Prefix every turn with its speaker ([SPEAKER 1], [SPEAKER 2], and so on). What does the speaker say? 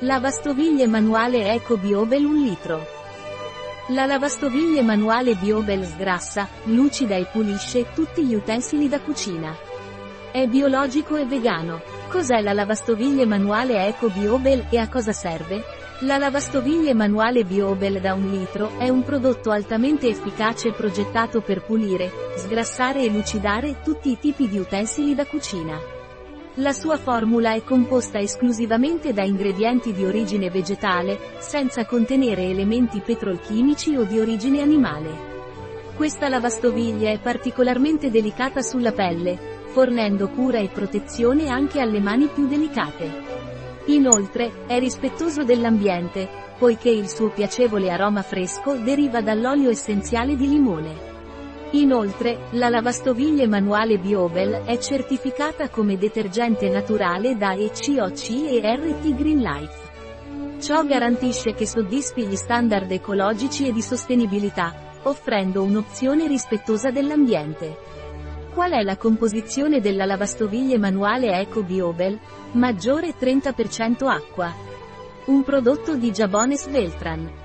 [SPEAKER 1] Lavastoviglie manuale Eco Biobel 1 litro. La lavastoviglie manuale Biobel sgrassa, lucida e pulisce tutti gli utensili da cucina. È biologico e vegano. Cos'è la lavastoviglie manuale Eco Biobel e a cosa serve? La lavastoviglie manuale Biobel da un litro è un prodotto altamente efficace progettato per pulire, sgrassare e lucidare tutti i tipi di utensili da cucina. La sua formula è composta esclusivamente da ingredienti di origine vegetale, senza contenere elementi petrolchimici o di origine animale. Questa lavastoviglie è particolarmente delicata sulla pelle, fornendo cura e protezione anche alle mani più delicate. Inoltre, è rispettoso dell'ambiente, poiché il suo piacevole aroma fresco deriva dall'olio essenziale di limone. Inoltre, la lavastoviglie manuale Biobel è certificata come detergente naturale da ECOC e RT Green Life. Ciò garantisce che soddisfi gli standard ecologici e di sostenibilità, offrendo un'opzione rispettosa dell'ambiente. Qual è la composizione della lavastoviglie manuale Eco Biobel? Maggiore 30% acqua. Un prodotto di Jabones Veltran.